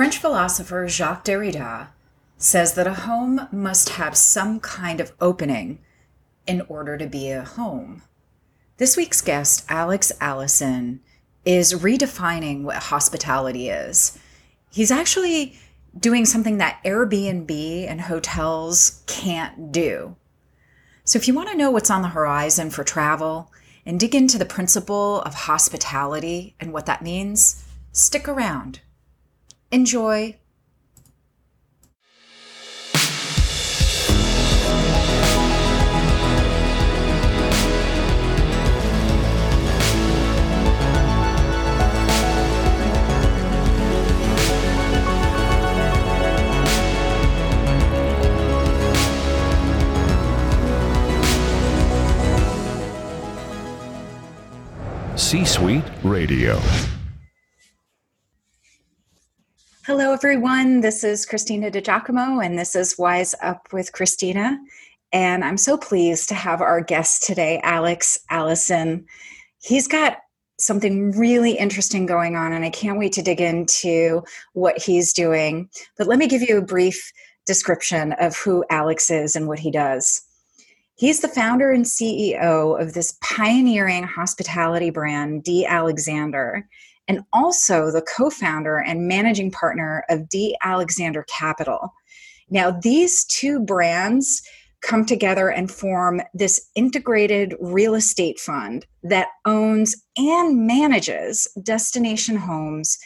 French philosopher Jacques Derrida says that a home must have some kind of opening in order to be a home. This week's guest, Alex Allison, is redefining what hospitality is. He's actually doing something that Airbnb and hotels can't do. So, if you want to know what's on the horizon for travel and dig into the principle of hospitality and what that means, stick around. Enjoy. C Suite Radio. Everyone. This is Christina DiGiacomo, and this is Wise Up with Christina. And I'm so pleased to have our guest today, Alex Allison. He's got something really interesting going on, and I can't wait to dig into what he's doing. But let me give you a brief description of who Alex is and what he does. He's the founder and CEO of this pioneering hospitality brand, D. Alexander, and also the co founder and managing partner of D. Alexander Capital. Now, these two brands come together and form this integrated real estate fund that owns and manages destination homes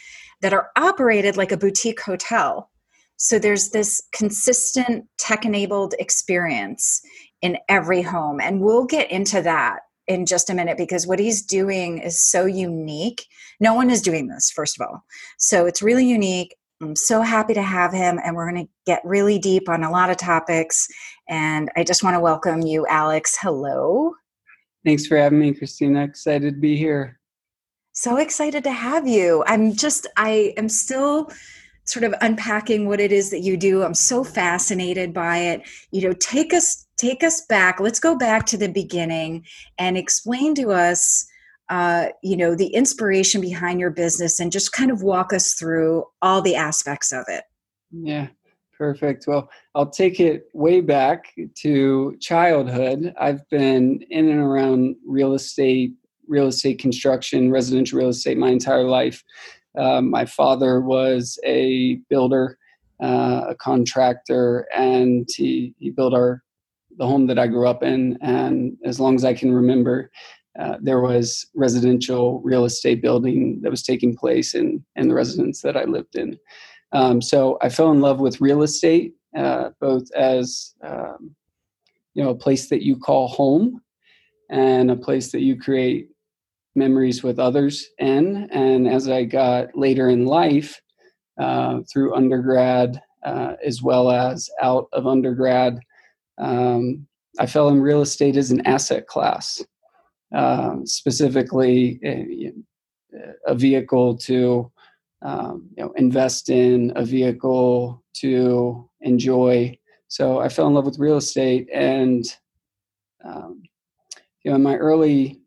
that are operated like a boutique hotel. So there's this consistent tech enabled experience in every home. And we'll get into that in just a minute because what he's doing is so unique. No one is doing this, first of all. So it's really unique. I'm so happy to have him, and we're going to get really deep on a lot of topics. And I just want to welcome you, Alex. Hello. Thanks for having me, Christina. Excited to be here. So excited to have you. I'm just, I am still sort of unpacking what it is that you do. I'm so fascinated by it. You know, take us take us back. Let's go back to the beginning and explain to us uh, you know the inspiration behind your business and just kind of walk us through all the aspects of it. Yeah perfect. Well i'll take it way back to childhood. I've been in and around real estate real estate construction residential real estate my entire life. Um, my father was a builder, uh, a contractor, and he, he built our the home that I grew up in. And as long as I can remember, uh, there was residential real estate building that was taking place in, in the residence that I lived in. Um, so I fell in love with real estate, uh, both as um, you know a place that you call home and a place that you create memories with others in. And as I got later in life, uh, through undergrad uh, as well as out of undergrad, um, I fell in real estate as an asset class, uh, specifically a, a, vehicle to um, you know, invest in, a vehicle to enjoy. So I fell in love with real estate, and um, you know, in my early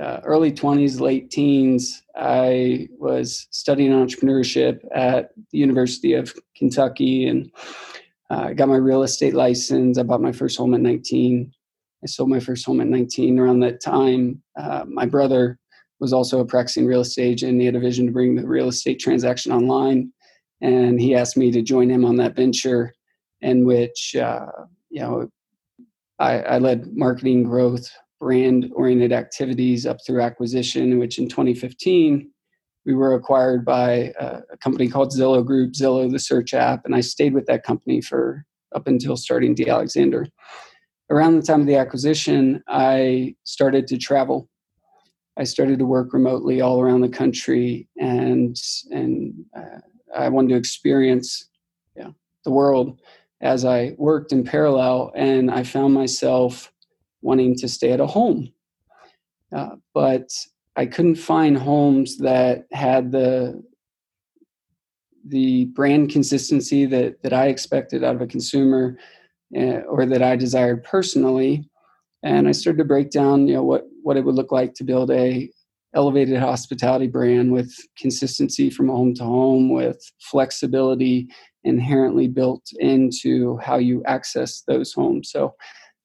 uh, early 20s, late teens, I was studying entrepreneurship at the University of Kentucky and uh, got my real estate license. I bought my first home at 19. I sold my first home at 19. Around that time, uh, my brother was also a practicing real estate agent. He had a vision to bring the real estate transaction online. And he asked me to join him on that venture, in which, uh, you know, I, I led marketing growth brand oriented activities up through acquisition, which in 2015 we were acquired by a, company called Zillow Group, Zillow, the search app, and I stayed with that company for up until starting D. Alexander. Around the time of the acquisition, I started to travel. I started to work remotely all around the country, and and uh, I wanted to experience yeah, the world as I worked in parallel, and I found myself wanting to stay at a home. Uh, but I couldn't find homes that had the the brand consistency that that I expected out of a consumer uh, or that I desired personally. And I started to break down, you know, what what it would look like to build a elevated hospitality brand with consistency from home to home, with flexibility inherently built into how you access those homes. So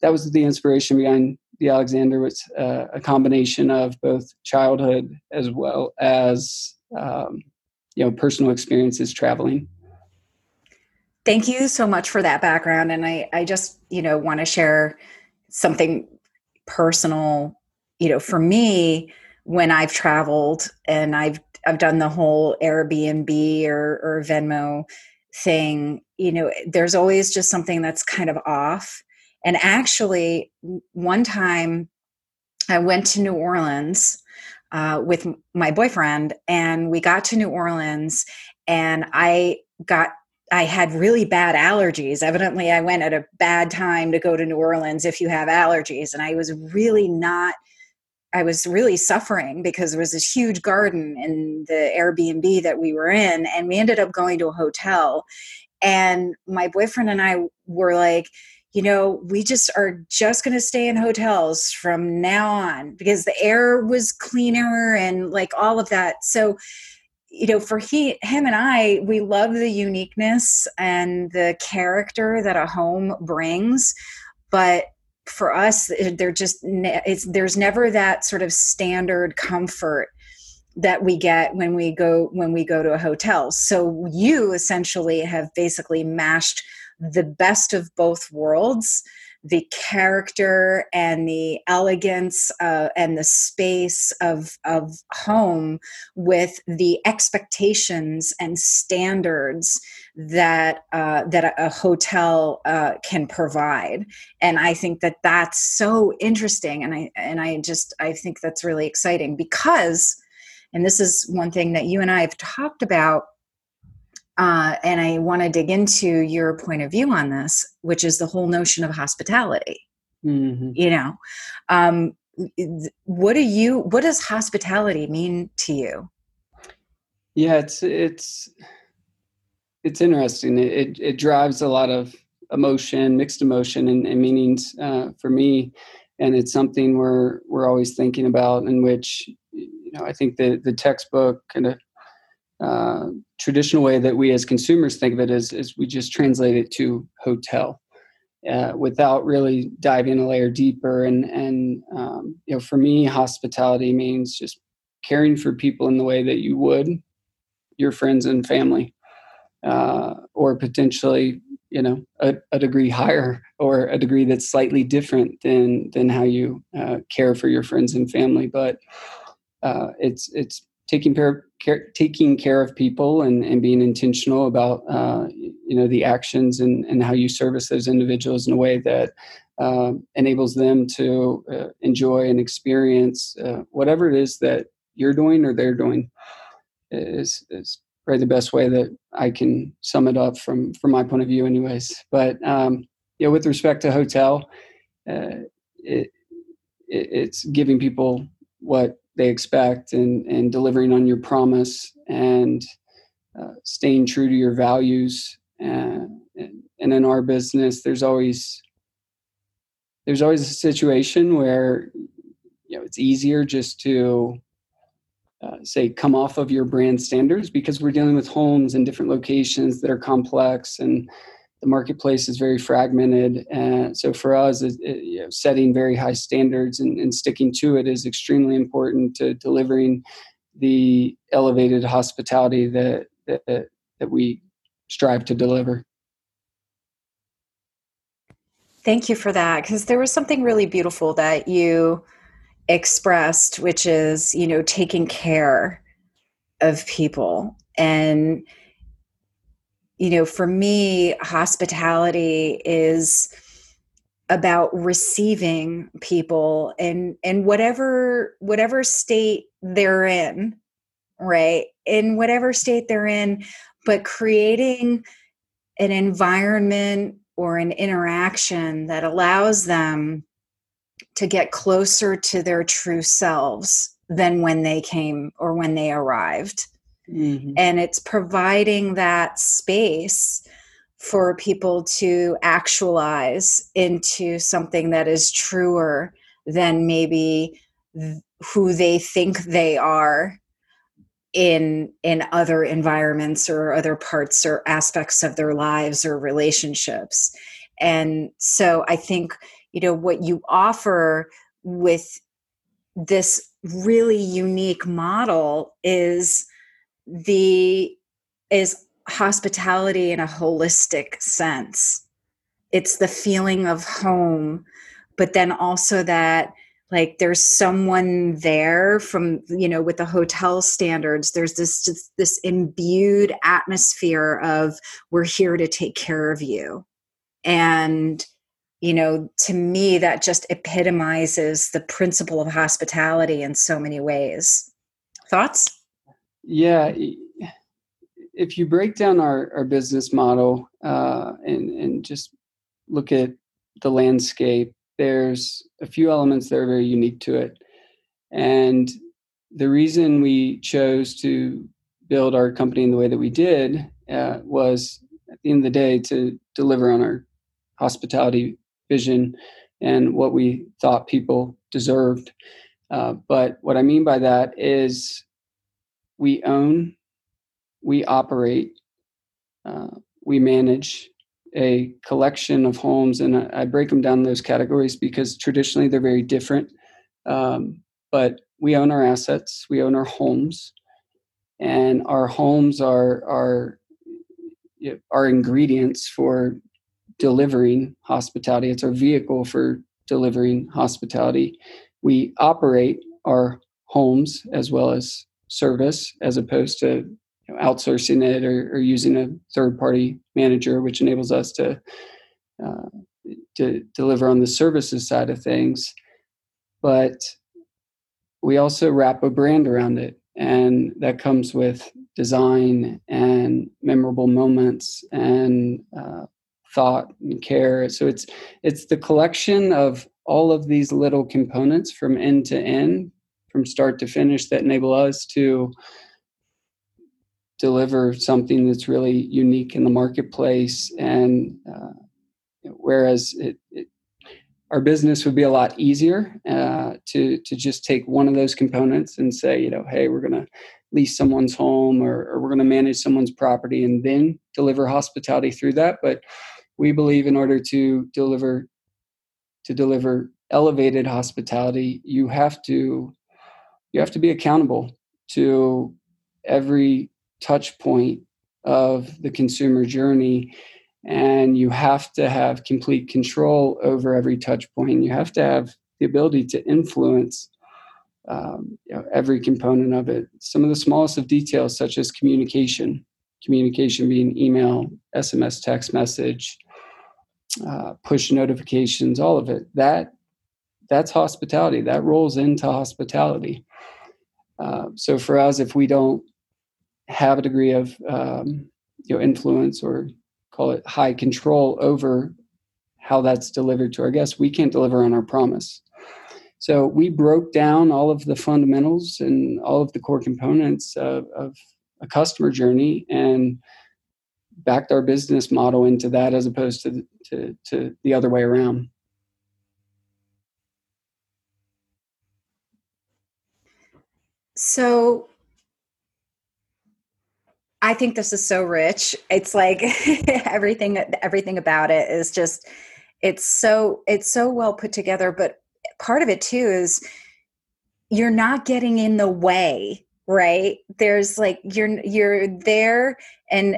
that was the inspiration behind D. Alexander was uh, a combination of both childhood as well as um, you know personal experiences traveling. Thank you so much for that background, and I I just you know want to share something personal. You know, for me, when I've traveled and I've I've done the whole Airbnb or, or Vrbo thing, you know, there's always just something that's kind of off and actually, one time I went to New Orleans uh, with my boyfriend, and we got to New Orleans, and I got I had really bad allergies. Evidently, I went at a bad time to go to New Orleans if you have allergies. And I was really not, I was really suffering because there was this huge garden in the Airbnb that we were in. And we ended up going to a hotel. And my boyfriend and I were like, you know, we just are just going to stay in hotels from now on because the air was cleaner and like all of that. So, you know, for he, him and I, we love the uniqueness and the character that a home brings, but for us, they're just there's never that sort of standard comfort that we get when we go when we go to a hotel. So you essentially have basically mashed the best of both worlds the character and the elegance uh, and the space of of home with the expectations and standards that uh, that a, hotel uh, can provide. And i think that that's so interesting and i and i just i think that's really exciting because and this is one thing that you and i have talked about uh, and I want to dig into your point of view on this, which is the whole notion of hospitality. Mm-hmm. You know, um, what do you? What does hospitality mean to you? Yeah, it's it's it's interesting. It it, it drives a lot of emotion, mixed emotion, and, and meanings uh, for me, and it's something we're we're always thinking about. In which you know, I think the the textbook kind of uh, traditional way that we as consumers think of it is, is we just translate it to hotel uh, without really diving a layer deeper. And, and um, you know, for me, hospitality means just caring for people in the way that you would your friends and family, uh, or potentially, you know, a, a, degree higher or a degree that's slightly different than than how you uh, care for your friends and family. But uh, it's it's taking care, care, taking care of people and, and being intentional about uh, you know the actions and, and how you service those individuals in a way that uh, enables them to uh, enjoy and experience uh, whatever it is that you're doing or they're doing is is probably the best way that I can sum it up from from my point of view anyways. But um, you know with respect to hotel uh, it, it, it's giving people what they expect and, and delivering on your promise and uh, staying true to your values and, and in our business there's always there's always a situation where you know it's easier just to uh, say come off of your brand standards because we're dealing with homes in different locations that are complex and the marketplace is very fragmented. And so for us, it, it, you know, setting very high standards and, and, sticking to it is extremely important to delivering the elevated hospitality that, that, that we strive to deliver. Thank you for that. Because there was something really beautiful that you expressed, which is, you know, taking care of people and you know, for me, hospitality is about receiving people and and whatever whatever state they're in right? In whatever state they're in but creating an environment or an interaction that allows them to get closer to their true selves than when they came or when they arrived Mm-hmm. And it's providing that space for people to actualize into something that is truer than maybe who they think they are in in other environments or other parts or aspects of their lives or relationships and so i think you know what you offer with this really unique model is the is hospitality in a holistic sense. It's the feeling of home but then also that like there's someone there from you know with the hotel standards. There's this this imbued atmosphere of we're here to take care of you. And you know to me that just epitomizes the principle of hospitality in so many ways. Thoughts yeah if you break down our, our business model uh, and, and just look at the landscape there's a few elements that are very unique to it. And the reason we chose to build our company in the way that we did uh, was at the end of the day to deliver on our hospitality vision and what we thought people deserved. Uh, but what I mean by that is we own, we operate, uh, we manage, a collection of homes, and I, break them down those categories because traditionally they're very different. Um, but we own our assets, we own our homes, and our homes are are our ingredients for delivering hospitality. It's our vehicle for delivering hospitality. We operate our homes as well as service, as opposed to know, outsourcing it or, or, using a third party manager, which enables us to uh, to deliver on the services side of things. But we also wrap a brand around it, and that comes with design and memorable moments and uh, thought and care. So it's it's the collection of all of these little components from end to end, from start to finish, that enable us to deliver something that's really unique in the marketplace. And uh, whereas it, it, our business would be a lot easier uh, to to just take one of those components and say you know hey we're going to lease someone's home or, or we're going to manage someone's property and then deliver hospitality through that. But we believe in order to deliver to deliver elevated hospitality you have to you have to be accountable to every touch point of the consumer journey. And you have to have complete control over every touch point. You have to have the ability to influence um, you know, every component of it. Some of the smallest of details such as communication communication being email sms text message uh, push notifications all of it. That that's hospitality that rolls into hospitality uh, so for us if we don't have a degree of um, you know influence or call it high control over how that's delivered to our guests, we can't deliver on our promise. So we broke down all of the fundamentals and all of the core components of, of a customer journey and backed our business model into that as opposed to, to, to the other way around. So I think this is so rich. It's like everything everything about it is just it's so it's so well put together, but part of it too is you're not getting in the way, right? There's like you're you're there and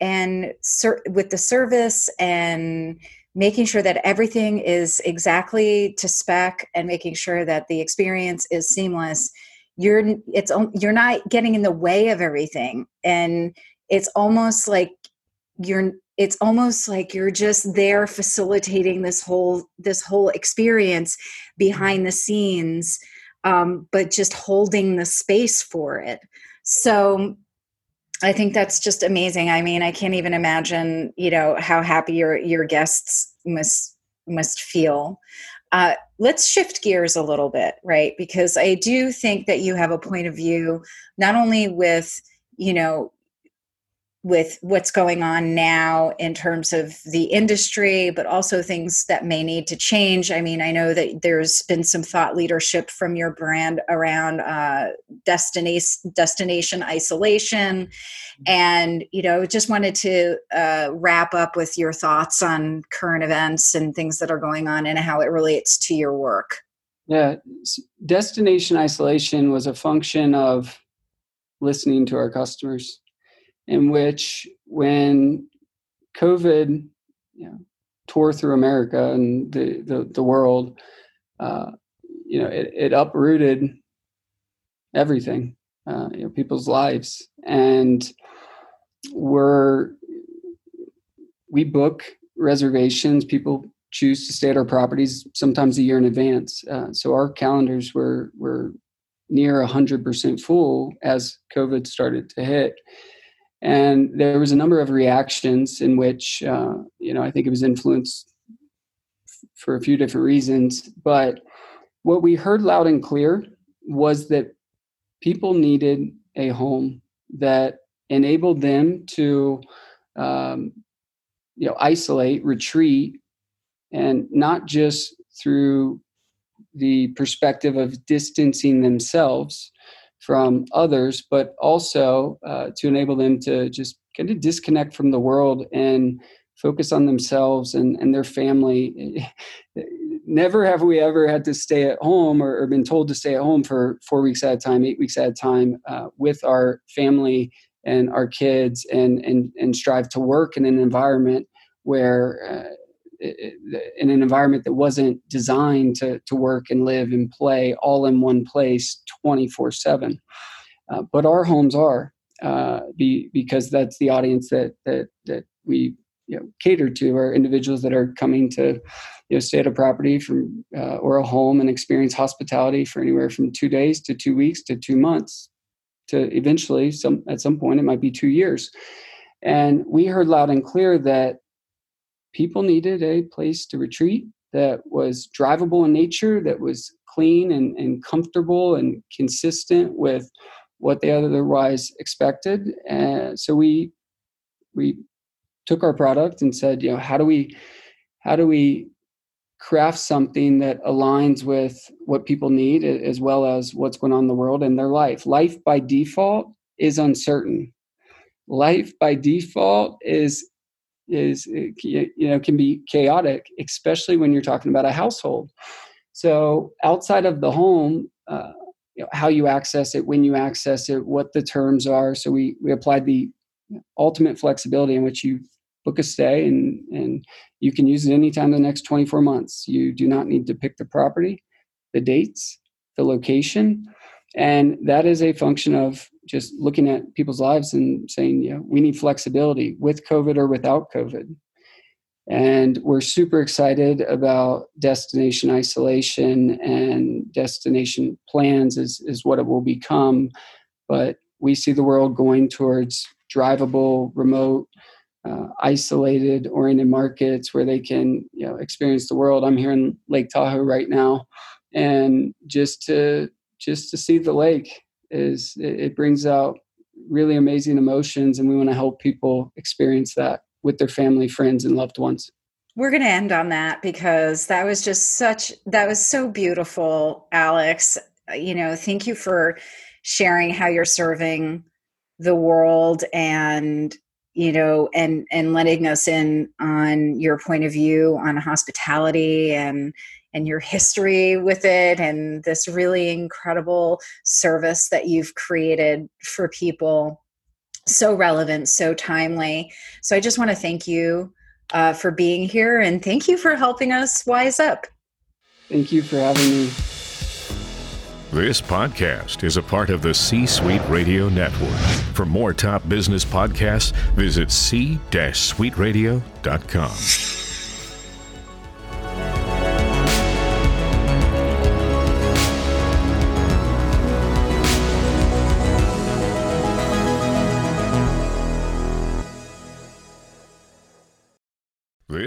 and ser- with the service and making sure that everything is exactly to spec and making sure that the experience is seamless you're it's you're not getting in the way of everything and it's almost like you're it's almost like you're just there facilitating this whole this whole experience behind the scenes um, but just holding the space for it. So i think that's just amazing. I mean i can't even imagine you know how happy your your guests must must feel. Uh, let's shift gears a little bit, right? Because I do think that you have a point of view, not only with, you know, with what's going on now in terms of the industry, but also things that may need to change. I mean, I know that there's been some thought leadership from your brand around uh, destination destination isolation, and you know, just wanted to uh, wrap up with your thoughts on current events and things that are going on and how it relates to your work. Yeah, destination isolation was a function of listening to our customers in which when COVID you know, tore through America and the, the, the world, uh, you know, it, it, uprooted everything, uh, you know, people's lives. And we're, we book reservations, people choose to stay at our properties sometimes a year in advance. Uh, so our calendars were, were near 100% full as COVID started to hit and there was a number of reactions in which uh, you know i think it was influenced for a few different reasons. But what we heard loud and clear was that people needed a home that enabled them to um, you know isolate retreat and not just through the perspective of distancing themselves from others, but also uh, to enable them to just kind of disconnect from the world and focus on themselves and, and their family. Never have we ever had to stay at home or, or, been told to stay at home for four weeks at a time, eight weeks at a time uh, with our family and our kids and, and, and strive to work in an environment where uh, in an environment that wasn't designed to, to work and live and play all in one place 24 7 uh, but our homes are uh, be, because that's the audience that that that we you know, cater to are individuals that are coming to you know stay at a property from uh, or a home and experience hospitality for anywhere from two days to two weeks to two months to eventually some at some point it might be two years. And we heard loud and clear that people needed a place to retreat that was drivable in nature, that was clean and, and comfortable and consistent with what they otherwise expected. And so we we took our product and said, you know, how do we how do we craft something that aligns with what people need as well as what's going on in the world and their life. Life by default is uncertain. Life by default is is eh, you know can be chaotic especially when you're talking about a household. So outside of the home uh, you know, how you access it when you access it what the terms are so we we applied the ultimate flexibility in which you book a stay and and you can use it anytime the next 24 months. You do not need to pick the property the dates the location and that is a function of just looking at people's lives and saying, know, we need flexibility with COVID or without COVID. And we're super excited about destination isolation and destination plans is, is what it will become. But we see the world going towards drivable, remote, uh, isolated, oriented markets where they can you know, experience the world. I'm here in Lake Tahoe right now. And just to just to see the lake is it brings out really amazing emotions and we want to help people experience that with their family friends and loved ones. We're going to end on that because that was just such that was so beautiful alex. You know thank you for sharing how you're serving the world and you know and and letting us in on your point of view on hospitality and and your history with it and this really incredible service that you've created for people so relevant so timely so i just want to thank you uh, for being here and thank you for helping us wise up thank you for having me this podcast is a part of the C Suite Radio Network. For more top business podcasts, visit c-suiteradio.com.